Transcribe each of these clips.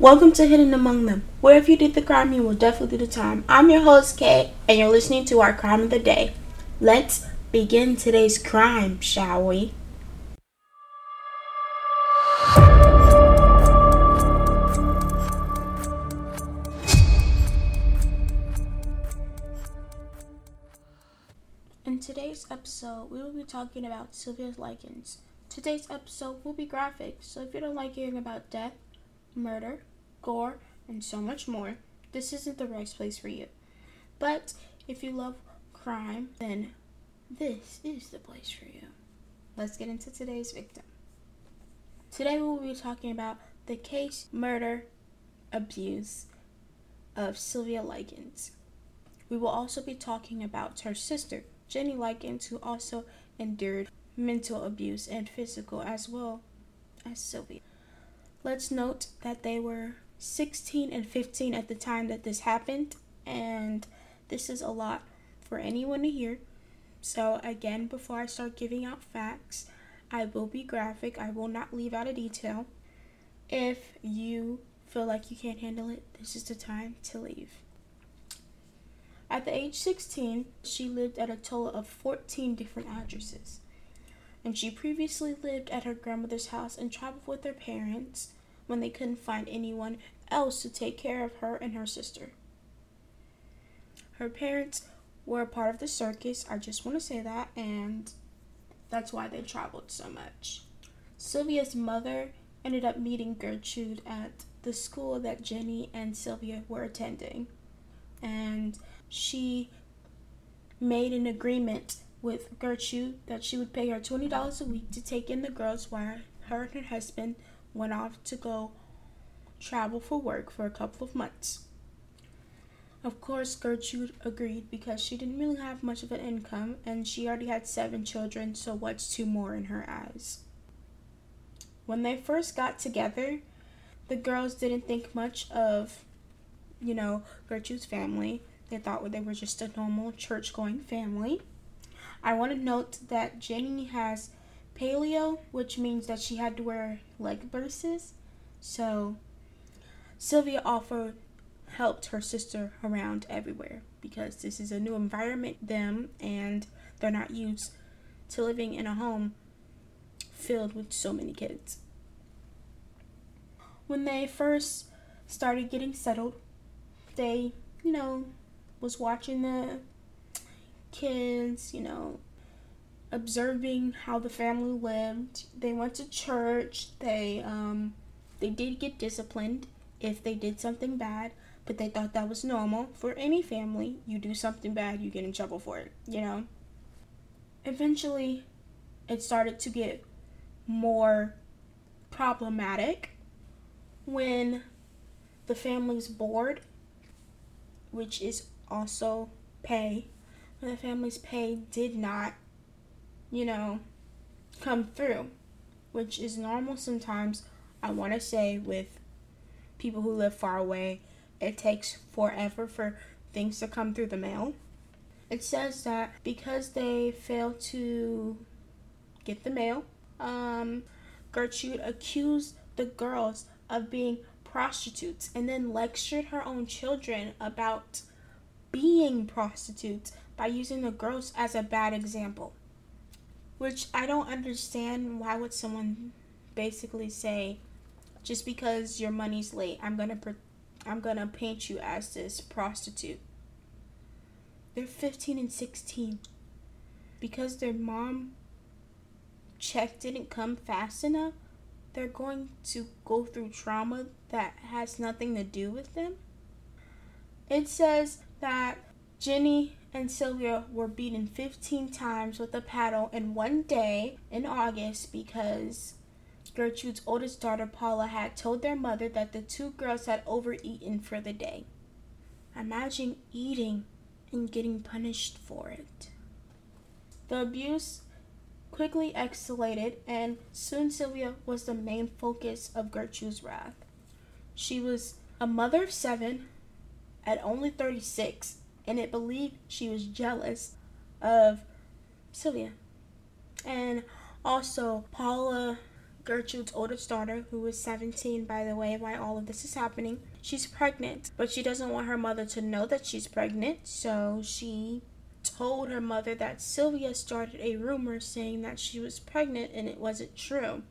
Welcome to Hidden Among Them, where if you did the crime, you will definitely do the time. I'm your host, Kay, and you're listening to our crime of the day. Let's begin today's crime, shall we? In today's episode, we will be talking about Sylvia Likens. Today's episode will be graphic, so if you don't like hearing about death, murder, gore, and so much more, this isn't the right place for you. But if you love crime, then this is the place for you. Let's get into today's victim. Today we will be talking about the case murder abuse of Sylvia Likens. We will also be talking about her sister, Jenny Likens, who also endured mental abuse and physical as well as Sylvia. Let's note that they were 16 and 15 at the time that this happened, and this is a lot for anyone to hear. So, again, before I start giving out facts, I will be graphic, I will not leave out a detail. If you feel like you can't handle it, this is the time to leave. At the age 16, she lived at a total of 14 different addresses. And she previously lived at her grandmother's house and traveled with her parents when they couldn't find anyone else to take care of her and her sister. Her parents were a part of the circus, I just want to say that, and that's why they traveled so much. Sylvia's mother ended up meeting Gertrude at the school that Jenny and Sylvia were attending, and she made an agreement with Gertrude that she would pay her $20 a week to take in the girls while her and her husband went off to go travel for work for a couple of months. Of course, Gertrude agreed because she didn't really have much of an income and she already had seven children, so what's two more in her eyes? When they first got together, the girls didn't think much of, you know, Gertrude's family. They thought they were just a normal church going family. I want to note that Jenny has polio, which means that she had to wear leg braces. So Sylvia offered helped her sister around everywhere because this is a new environment them and they're not used to living in a home filled with so many kids. When they first started getting settled, they, you know, was watching the kids, you know, observing how the family lived. They went to church. They um they did get disciplined if they did something bad, but they thought that was normal for any family. You do something bad, you get in trouble for it, you know. Eventually, it started to get more problematic when the family's board, which is also pay, when the family's pay did not you know, come through, which is normal sometimes. I want to say with people who live far away, it takes forever for things to come through the mail. It says that because they fail to get the mail, um, Gertrude accused the girls of being prostitutes and then lectured her own children about being prostitutes by using the girls as a bad example which I don't understand. Why would someone basically say, just because your money's late, I'm gonna I'm gonna paint you as this prostitute? They're 15 and 16 because their mom check didn't come fast enough. They're going to go through trauma that has nothing to do with them. It says that Jenny and Sylvia were beaten 15 times with a paddle in one day in August because Gertrude's oldest daughter, Paula, had told their mother that the two girls had overeaten for the day. Imagine eating and getting punished for it. The abuse quickly escalated, and soon Sylvia was the main focus of Gertrude's wrath. She was a mother of seven at only 36 and it believed she was jealous of Sylvia. And also, Paula Gertrude's oldest daughter, who is 17 by the way, while all of this is happening, she's pregnant, but she doesn't want her mother to know that she's pregnant, so she told her mother that Sylvia started a rumor saying that she was pregnant and it wasn't true.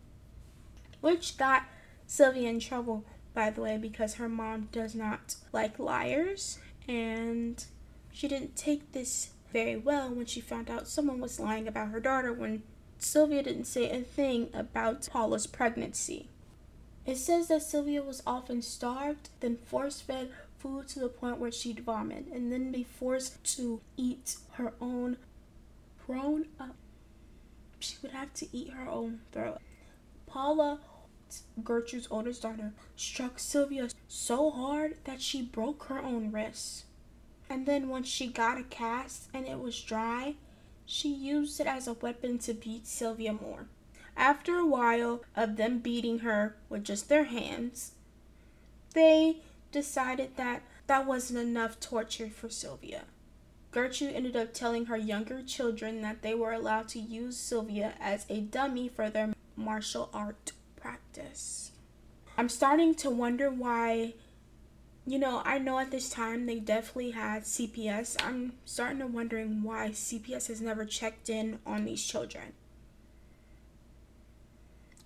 Which got Sylvia in trouble, by the way, because her mom does not like liars and she didn't take this very well when she found out someone was lying about her daughter when Sylvia didn't say a thing about Paula's pregnancy. It says that Sylvia was often starved, then force fed food to the point where she'd vomit, and then be forced to eat her own grown up. She would have to eat her own throat. Paula, Gertrude's oldest daughter, struck Sylvia so hard that she broke her own wrist. And then once she got a cast and it was dry, she used it as a weapon to beat Sylvia more. After a while of them beating her with just their hands, they decided that that wasn't enough torture for Sylvia. Gertrude ended up telling her younger children that they were allowed to use Sylvia as a dummy for their martial art practice. I'm starting to wonder why, you know, I know at this time they definitely had CPS. I'm starting to wondering why CPS has never checked in on these children.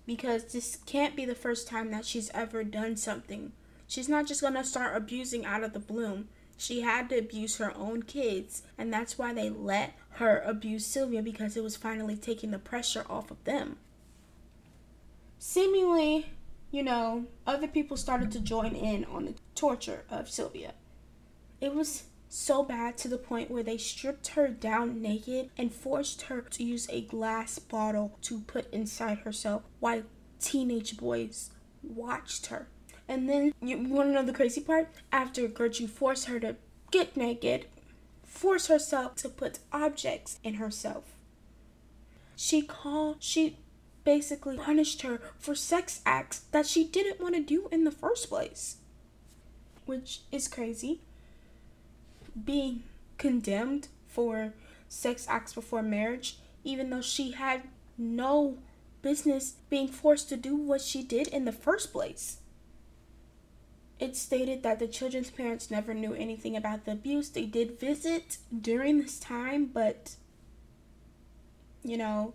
Because this can't be the first time that she's ever done something She's not just going to start abusing out of the bloom. She had to abuse her own kids, and that's why they let her abuse Sylvia because it was finally taking the pressure off of them. Seemingly, you know, other people started to join in on the torture of Sylvia. It was so bad to the point where they stripped her down naked and forced her to use a glass bottle to put inside herself while teenage boys watched her. And then you want to know the crazy part? After Gertrude forced her to get naked, force herself to put objects in herself. She called she basically punished her for sex acts that she didn't want to do in the first place. Which is crazy. Being condemned for sex acts before marriage, even though she had no business being forced to do what she did in the first place. It stated that the children's parents never knew anything about the abuse. They did visit during this time, but you know,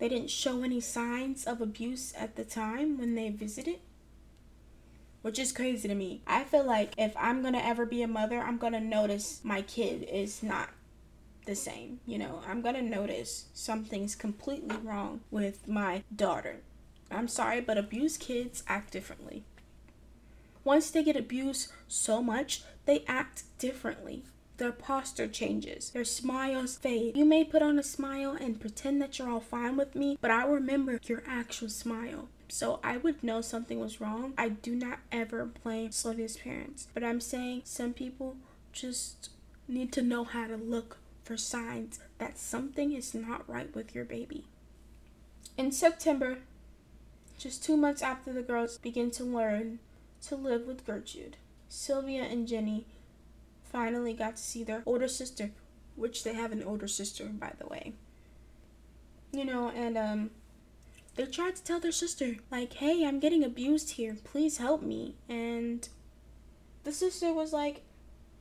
they didn't show any signs of abuse at the time when they visited. Which is crazy to me. I feel like if I'm gonna ever be a mother, I'm gonna notice my kid is not the same. You know, I'm gonna notice something's completely wrong with my daughter. I'm sorry, but abused kids act differently. Once they get abused so much, they act differently. Their posture changes, their smiles fade. You may put on a smile and pretend that you're all fine with me, but I remember your actual smile. So I would know something was wrong. I do not ever blame Sylvia's parents, but I'm saying some people just need to know how to look for signs that something is not right with your baby. In September, just two months after the girls begin to learn to live with Gertrude. Sylvia and Jenny finally got to see their older sister, which they have an older sister, by the way. You know, and um, they tried to tell their sister, like, hey, I'm getting abused here. Please help me. And the sister was like,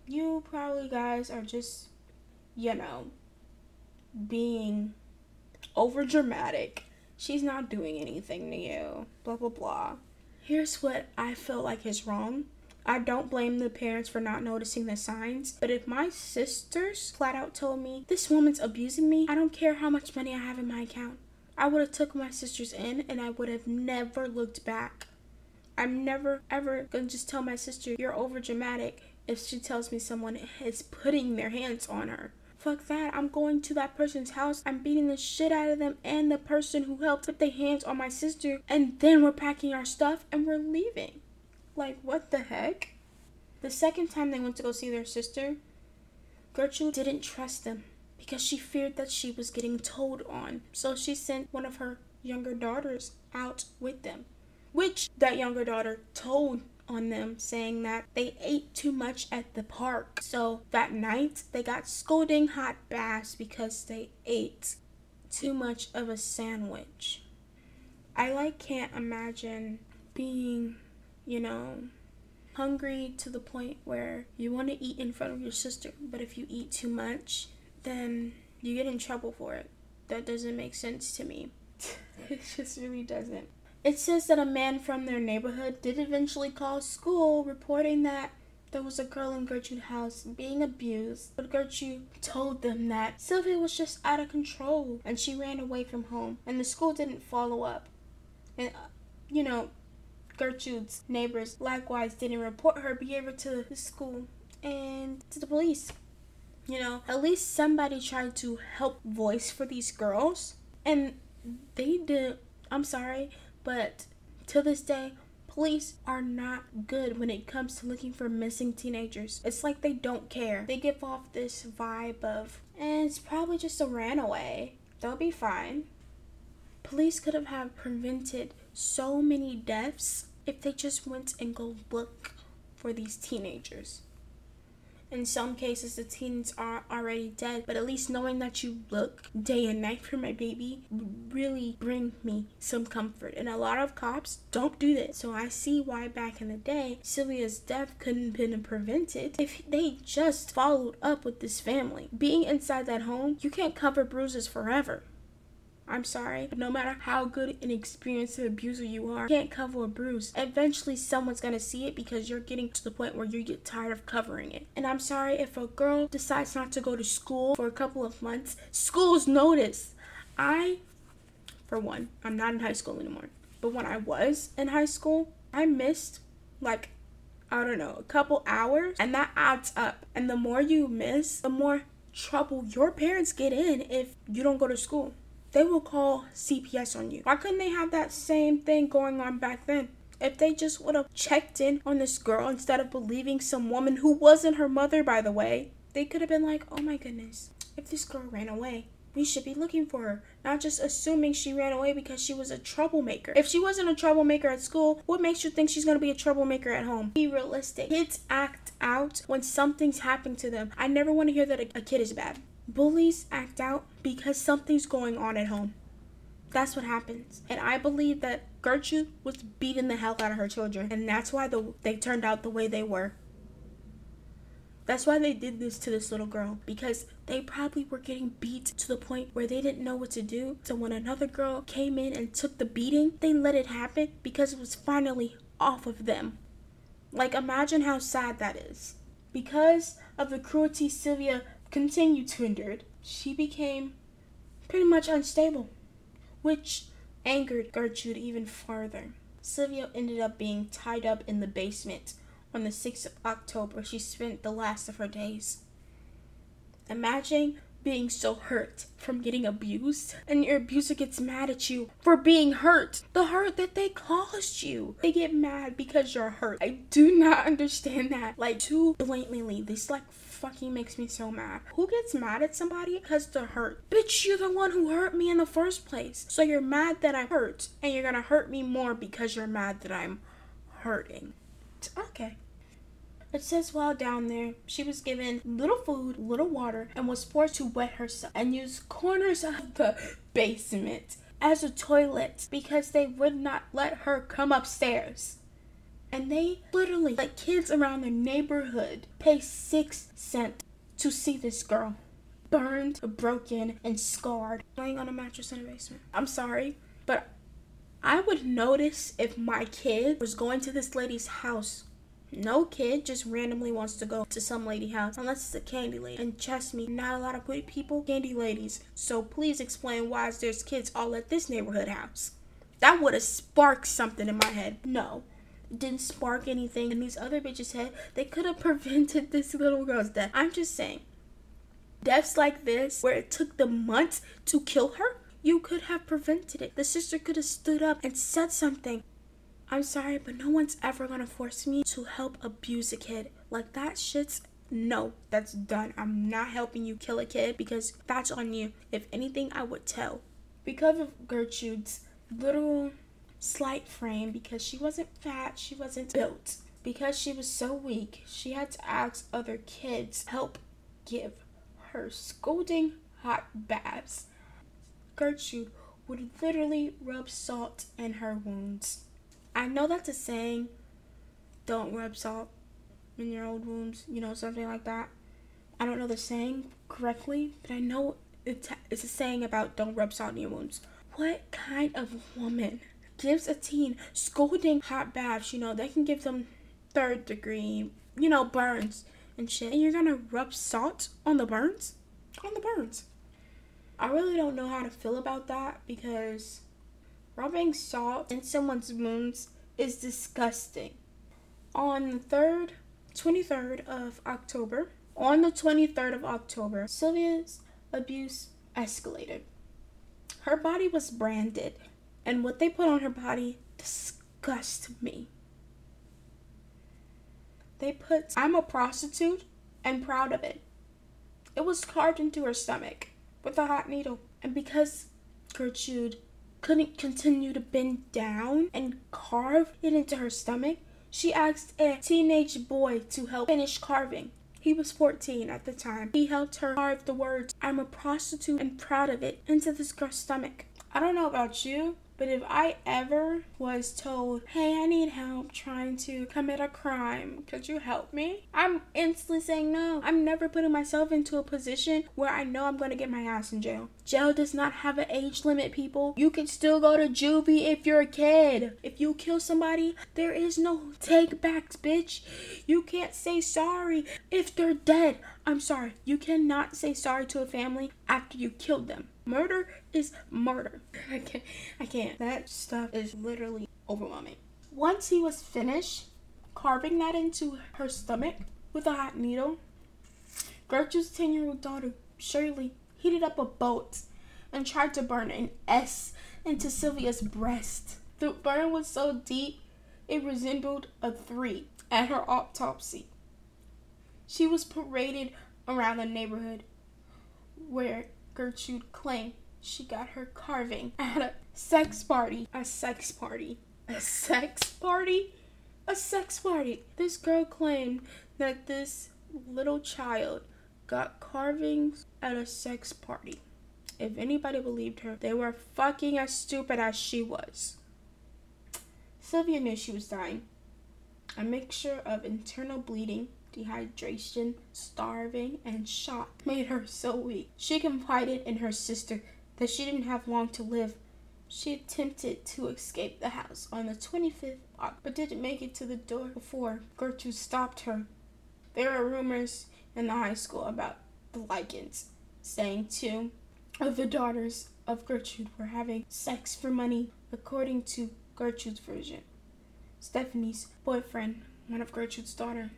you probably guys are just, you know, being over dramatic. She's not doing anything to you. Blah, blah, blah. Here's what I feel like is wrong. I don't blame the parents for not noticing the signs, but if my sisters flat out told me this woman's abusing me, I don't care how much money I have in my account. I would have took my sisters in and I would have never looked back. I'm never ever gonna just tell my sister you're over dramatic if she tells me someone is putting their hands on her. Fuck that. I'm going to that person's house. I'm beating the shit out of them and the person who helped put their hands on my sister. And then we're packing our stuff and we're leaving. Like, what the heck? The second time they went to go see their sister, Gertrude didn't trust them because she feared that she was getting told on. So she sent one of her younger daughters out with them, which that younger daughter told on them saying that they ate too much at the park. So that night they got scolding hot baths because they ate too much of a sandwich. I like can't imagine being, you know, hungry to the point where you want to eat in front of your sister, but if you eat too much, then you get in trouble for it. That doesn't make sense to me. it just really doesn't. It says that a man from their neighborhood did eventually call school reporting that there was a girl in Gertrude's house being abused, but Gertrude told them that Sylvia was just out of control and she ran away from home, and the school didn't follow up. And, uh, you know, Gertrude's neighbors likewise didn't report her behavior to the school and to the police. You know, at least somebody tried to help voice for these girls, and they did. I'm sorry, but to this day, police are not good when it comes to looking for missing teenagers. It's like they don't care. They give off this vibe of, and eh, it's probably just a runaway. They'll be fine. Police could have, have prevented so many deaths if they just went and go look for these teenagers. In some cases, the teens are already dead, but at least knowing that you look day and night for my baby really bring me some comfort. And a lot of cops don't do this. So I see why back in the day, Sylvia's death couldn't have been prevented if they just followed up with this family. Being inside that home, you can't cover bruises forever. I'm sorry, but no matter how good and experienced an abuser you are, you can't cover a bruise. Eventually, someone's gonna see it because you're getting to the point where you get tired of covering it. And I'm sorry if a girl decides not to go to school for a couple of months, schools notice. I, for one, I'm not in high school anymore. But when I was in high school, I missed like I don't know, a couple hours, and that adds up. And the more you miss, the more trouble your parents get in if you don't go to school they will call CPS on you. Why couldn't they have that same thing going on back then? If they just would have checked in on this girl instead of believing some woman who wasn't her mother, by the way, they could have been like, oh my goodness, if this girl ran away, we should be looking for her, not just assuming she ran away because she was a troublemaker. If she wasn't a troublemaker at school, what makes you think she's gonna be a troublemaker at home? Be realistic. Kids act out when something's happened to them. I never want to hear that a kid is bad. Bullies act out because something's going on at home. That's what happens. And I believe that Gertrude was beating the hell out of her children. And that's why the, they turned out the way they were. That's why they did this to this little girl. Because they probably were getting beat to the point where they didn't know what to do. So when another girl came in and took the beating, they let it happen because it was finally off of them. Like, imagine how sad that is. Because of the cruelty Sylvia continued to endure, she became pretty much unstable, which angered Gertrude even farther. Sylvia ended up being tied up in the basement on the 6th of October. She spent the last of her days. Imagine being so hurt from getting abused, and your abuser gets mad at you for being hurt. The hurt that they caused you. They get mad because you're hurt. I do not understand that. Like, too blatantly. This, like, fucking makes me so mad. Who gets mad at somebody because they're hurt? Bitch, you're the one who hurt me in the first place. So you're mad that I'm hurt, and you're gonna hurt me more because you're mad that I'm hurting. Okay. It says while down there, she was given little food, little water, and was forced to wet herself and use corners of the basement as a toilet because they would not let her come upstairs and they literally let kids around the neighborhood pay six cents to see this girl burned, broken, and scarred, laying on a mattress in a basement. I'm sorry, but I would notice if my kid was going to this lady's house. No kid just randomly wants to go to some lady house unless it's a candy lady. And trust me, not a lot of good people, candy ladies. So please explain why there's kids all at this neighborhood house. That would have sparked something in my head. No, didn't spark anything in these other bitches' head. They could have prevented this little girl's death. I'm just saying. Deaths like this, where it took the months to kill her, you could have prevented it. The sister could have stood up and said something. I'm sorry, but no one's ever gonna force me to help abuse a kid. Like that shit's no, that's done. I'm not helping you kill a kid because that's on you. If anything, I would tell. Because of Gertrude's little slight frame because she wasn't fat, she wasn't built. Because she was so weak, she had to ask other kids help give her scolding hot baths. Gertrude would literally rub salt in her wounds. I know that's a saying, don't rub salt in your old wounds, you know, something like that. I don't know the saying correctly, but I know it's, it's a saying about don't rub salt in your wounds. What kind of woman gives a teen scalding hot baths? You know, they can give them third degree, you know, burns and shit. And you're gonna rub salt on the burns? On the burns. I really don't know how to feel about that because rubbing salt in someone's wounds is disgusting. On the 3rd, 23rd of October, on the 23rd of October, Sylvia's abuse escalated. Her body was branded, and what they put on her body disgusted me. They put, I'm a prostitute and proud of it. It was carved into her stomach with a hot needle. And because Gertrude couldn't continue to bend down and carve it into her stomach, she asked a teenage boy to help finish carving. He was 14 at the time. He helped her carve the words, I'm a prostitute and proud of it, into this girl's stomach. I don't know about you, but if I ever was told, hey, I need help trying to commit a crime, could you help me? I'm instantly saying no. I'm never putting myself into a position where I know I'm going to get my ass in jail. Jail does not have an age limit, people. You can still go to juvie if you're a kid. If you kill somebody, there is no take backs, bitch. You can't say sorry if they're dead. I'm sorry. You cannot say sorry to a family after you killed them. Murder is murder. I can't. I can't. That stuff is literally overwhelming. Once he was finished carving that into her stomach with a hot needle, Gertrude's 10 year old daughter, Shirley, heated up a boat and tried to burn an S into Sylvia's breast. The burn was so deep it resembled a three at her autopsy. She was paraded around the neighborhood where Gertrude claimed she got her carving at a sex party. A sex party. A sex party? A sex party. This girl claimed that this little child got carvings at a sex party. If anybody believed her, they were fucking as stupid as she was. Sylvia knew she was dying. A mixture of internal bleeding dehydration, starving, and shock made her so weak. She confided in her sister that she didn't have long to live. She attempted to escape the house on the 25th, but didn't make it to the door before Gertrude stopped her. There were rumors in the high school about the Likens, saying two of the daughters of Gertrude were having sex for money, according to Gertrude's version. Stephanie's boyfriend, one of Gertrude's daughter,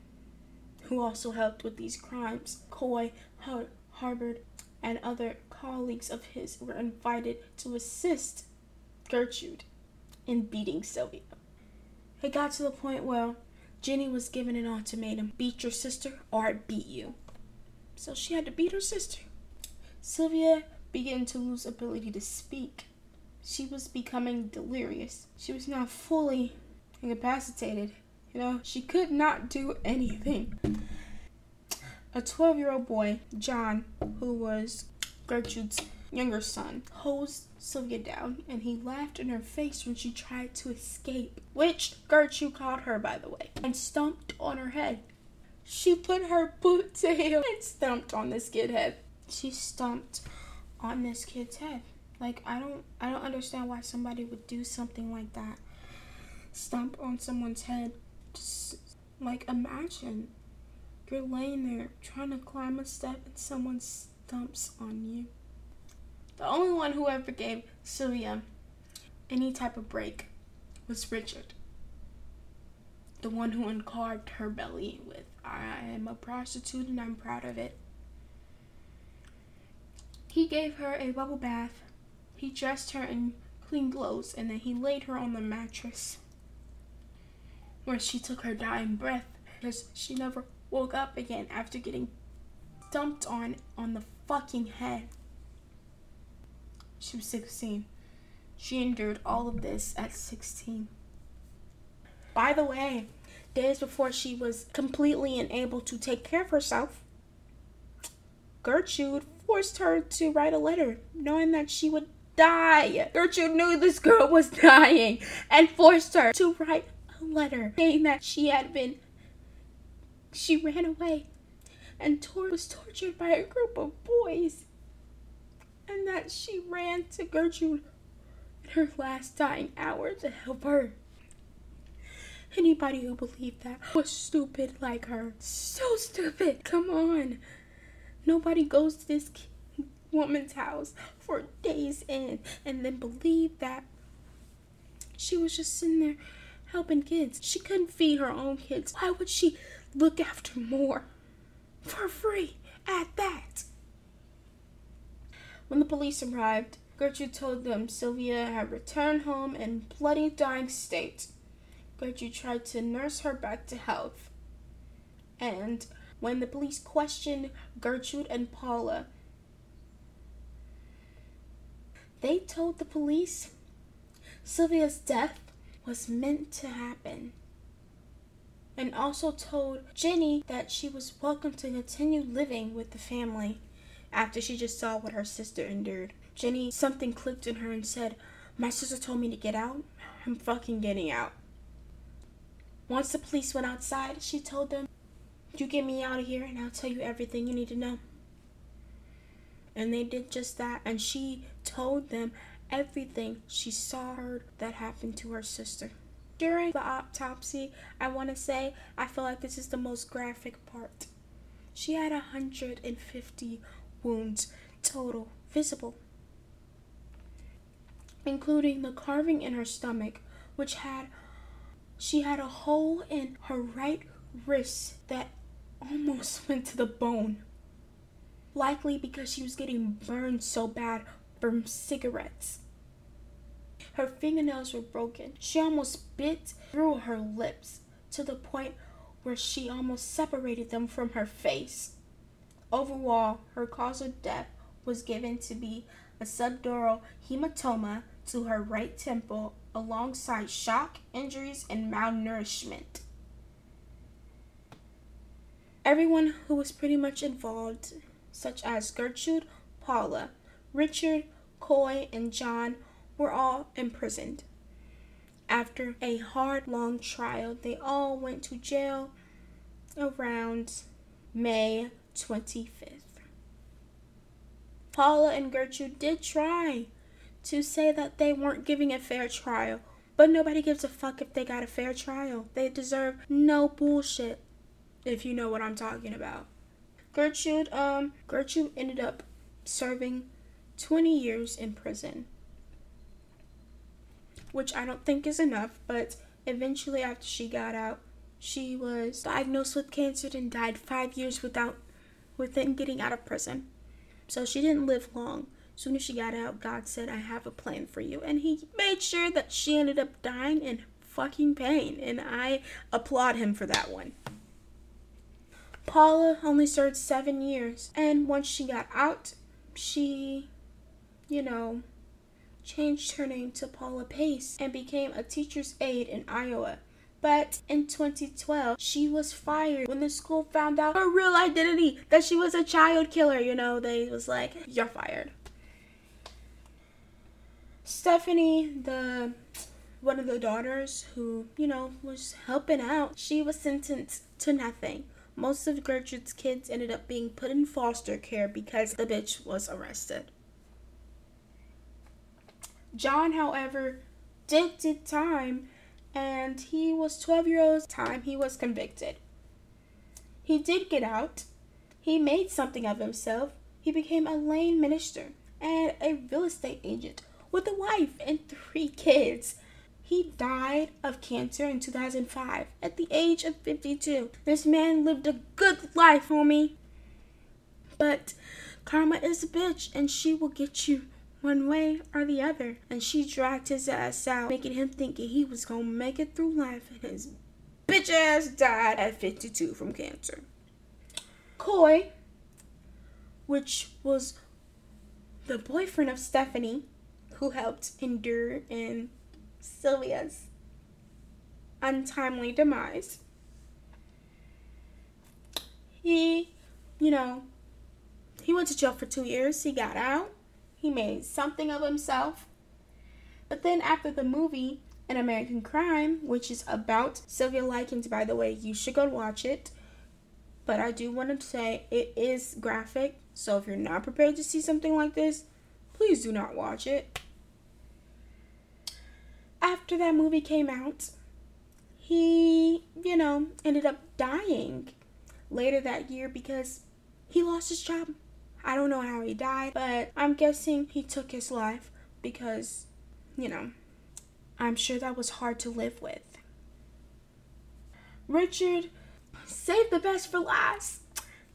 who also helped with these crimes. Coy, Har- Harvard, and other colleagues of his were invited to assist Gertrude in beating Sylvia. It got to the point where Jenny was given an ultimatum beat your sister or I beat you. So she had to beat her sister. Sylvia began to lose ability to speak. She was becoming delirious. She was now fully incapacitated you know, she could not do anything. A 12 year old boy, John, who was Gertrude's younger son, hosed Sylvia down and he laughed in her face when she tried to escape, which Gertrude caught her, by the way, and stomped on her head. She put her boot to him and stomped on this kid's head. She stomped on this kid's head. Like I don't I don't understand why somebody would do something like that. Stomp on someone's head just, like, imagine you're laying there trying to climb a step and someone stumps on you. The only one who ever gave Sylvia any type of break was Richard. The one who uncarved her belly with, I am a prostitute and I'm proud of it. He gave her a bubble bath. He dressed her in clean clothes and then he laid her on the mattress where she took her dying breath because she never woke up again after getting dumped on on the fucking head. She was 16. She endured all of this at 16. By the way, days before she was completely unable to take care of herself, Gertrude forced her to write a letter, knowing that she would die. Gertrude knew this girl was dying and forced her to write a letter saying that she had been. She ran away and tor- was tortured by a group of boys, and that she ran to Gertrude in her last dying hour to help her. Anybody who believed that was stupid like her. So stupid. Come on. Nobody goes to this woman's house for days in and then believe that she was just sitting there helping kids. She couldn't feed her own kids. Why would she look after more? For free, at that. When the police arrived, Gertrude told them Sylvia had returned home in bloody dying state. Gertrude tried to nurse her back to health. And when the police questioned Gertrude and Paula, they told the police Sylvia's death was meant to happen. And also told Jenny that she was welcome to continue living with the family after she just saw what her sister endured. Jenny, something clicked in her and said, My sister told me to get out. I'm fucking getting out. Once the police went outside, she told them, You get me out of here and I'll tell you everything you need to know. And they did just that, and she told them everything she saw her that happened to her sister. During the autopsy, I want to say I feel like this is the most graphic part. She had 150 wounds total visible, including the carving in her stomach, which had she had a hole in her right wrist that almost went to the bone. Likely because she was getting burned so bad from cigarettes. Her fingernails were broken. She almost bit through her lips to the point where she almost separated them from her face. Overall, her cause of death was given to be a subdural hematoma to her right temple alongside shock, injuries, and malnourishment. Everyone who was pretty much involved, such as Gertrude, Paula, Richard, Coy, and John, were all imprisoned. After a hard, long trial, they all went to jail around May 25th. Paula and Gertrude did try to say that they weren't giving a fair trial, but nobody gives a fuck if they got a fair trial. They deserve no bullshit, if you know what I'm talking about. Gertrude, um, Gertrude ended up serving 20 years in prison which I don't think is enough, but eventually, after she got out, she was diagnosed with cancer and died five years without within getting out of prison. So she didn't live long. Soon as she got out, God said, I have a plan for you. And he made sure that she ended up dying in fucking pain. And I applaud him for that one. Paula only served seven years. And once she got out, she, you know, changed her name to Paula Pace and became a teacher's aide in Iowa. But in 2012, she was fired when the school found out her real identity that she was a child killer. You know, they was like, "You're fired." Stephanie, the one of the daughters who, you know, was helping out, she was sentenced to nothing. Most of Gertrude's kids ended up being put in foster care because the bitch was arrested. John, however, did did time and he was 12 years old time he was convicted. He did get out. He made something of himself. He became a lay minister and a real estate agent with a wife and three kids. He died of cancer in 2005 at the age of 52. This man lived a good life, homie. But karma is a bitch and she will get you one way or the other. And she dragged his ass out, making him think he was gonna make it through life, and his bitch ass died at 52 from cancer. Coy, which was the boyfriend of Stephanie, who helped endure in Sylvia's untimely demise. He, you know, he went to jail for two years. He got out He made something of himself. But then after the movie, An American Crime, which is about Sylvia Likens, by the way, you should go watch it. But I do want to say it is graphic, so if you're not prepared to see something like this, please do not watch it. After that movie came out, he, you know, ended up dying later that year because he lost his job. I don't know how he died, but I'm guessing he took his life because, you know, I'm sure that was hard to live with. Richard saved the best for last.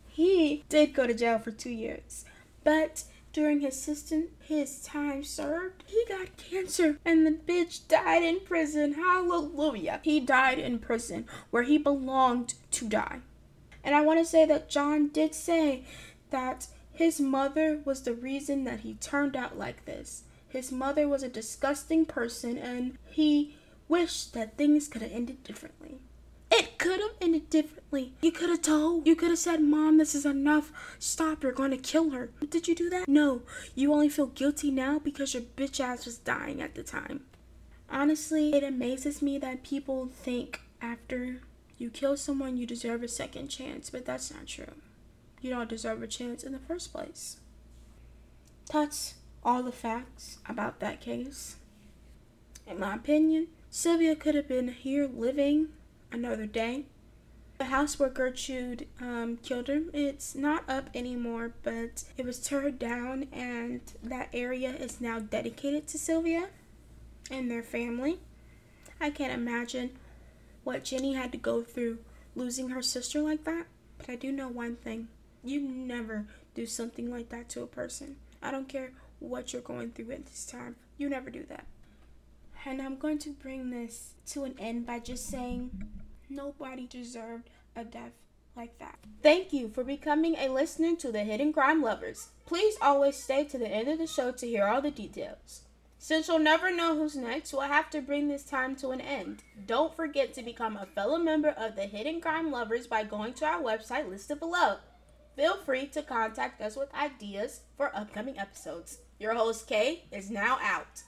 He did go to jail for two years, but during his system, his time served, he got cancer and the bitch died in prison. Hallelujah. He died in prison where he belonged to die. And I want to say that John did say that his mother was the reason that he turned out like this. His mother was a disgusting person and he wished that things could have ended differently. It could have ended differently. You could have told. You could have said, Mom, this is enough. Stop, you're going to kill her. Did you do that? No. You only feel guilty now because your bitch ass was dying at the time. Honestly, it amazes me that people think after you kill someone, you deserve a second chance, but that's not true. You don't deserve a chance in the first place. That's all the facts about that case. In my opinion, Sylvia could have been here living another day. The house where Gertrude um, killed him, it's not up anymore, but it was turned down, and that area is now dedicated to Sylvia and their family. I can't imagine what Jenny had to go through losing her sister like that, but I do know one thing you never do something like that to a person. I don't care what you're going through at this time, you never do that. And I'm going to bring this to an end by just saying nobody deserved a death like that. Thank you for becoming a listener to the Hidden Crime Lovers. Please always stay to the end of the show to hear all the details. Since you'll never know who's next, we'll have to bring this time to an end. Don't forget to become a fellow member of the Hidden Crime Lovers by going to our website listed below. Feel free to contact us with ideas for upcoming episodes. Your host, Kay, is now out.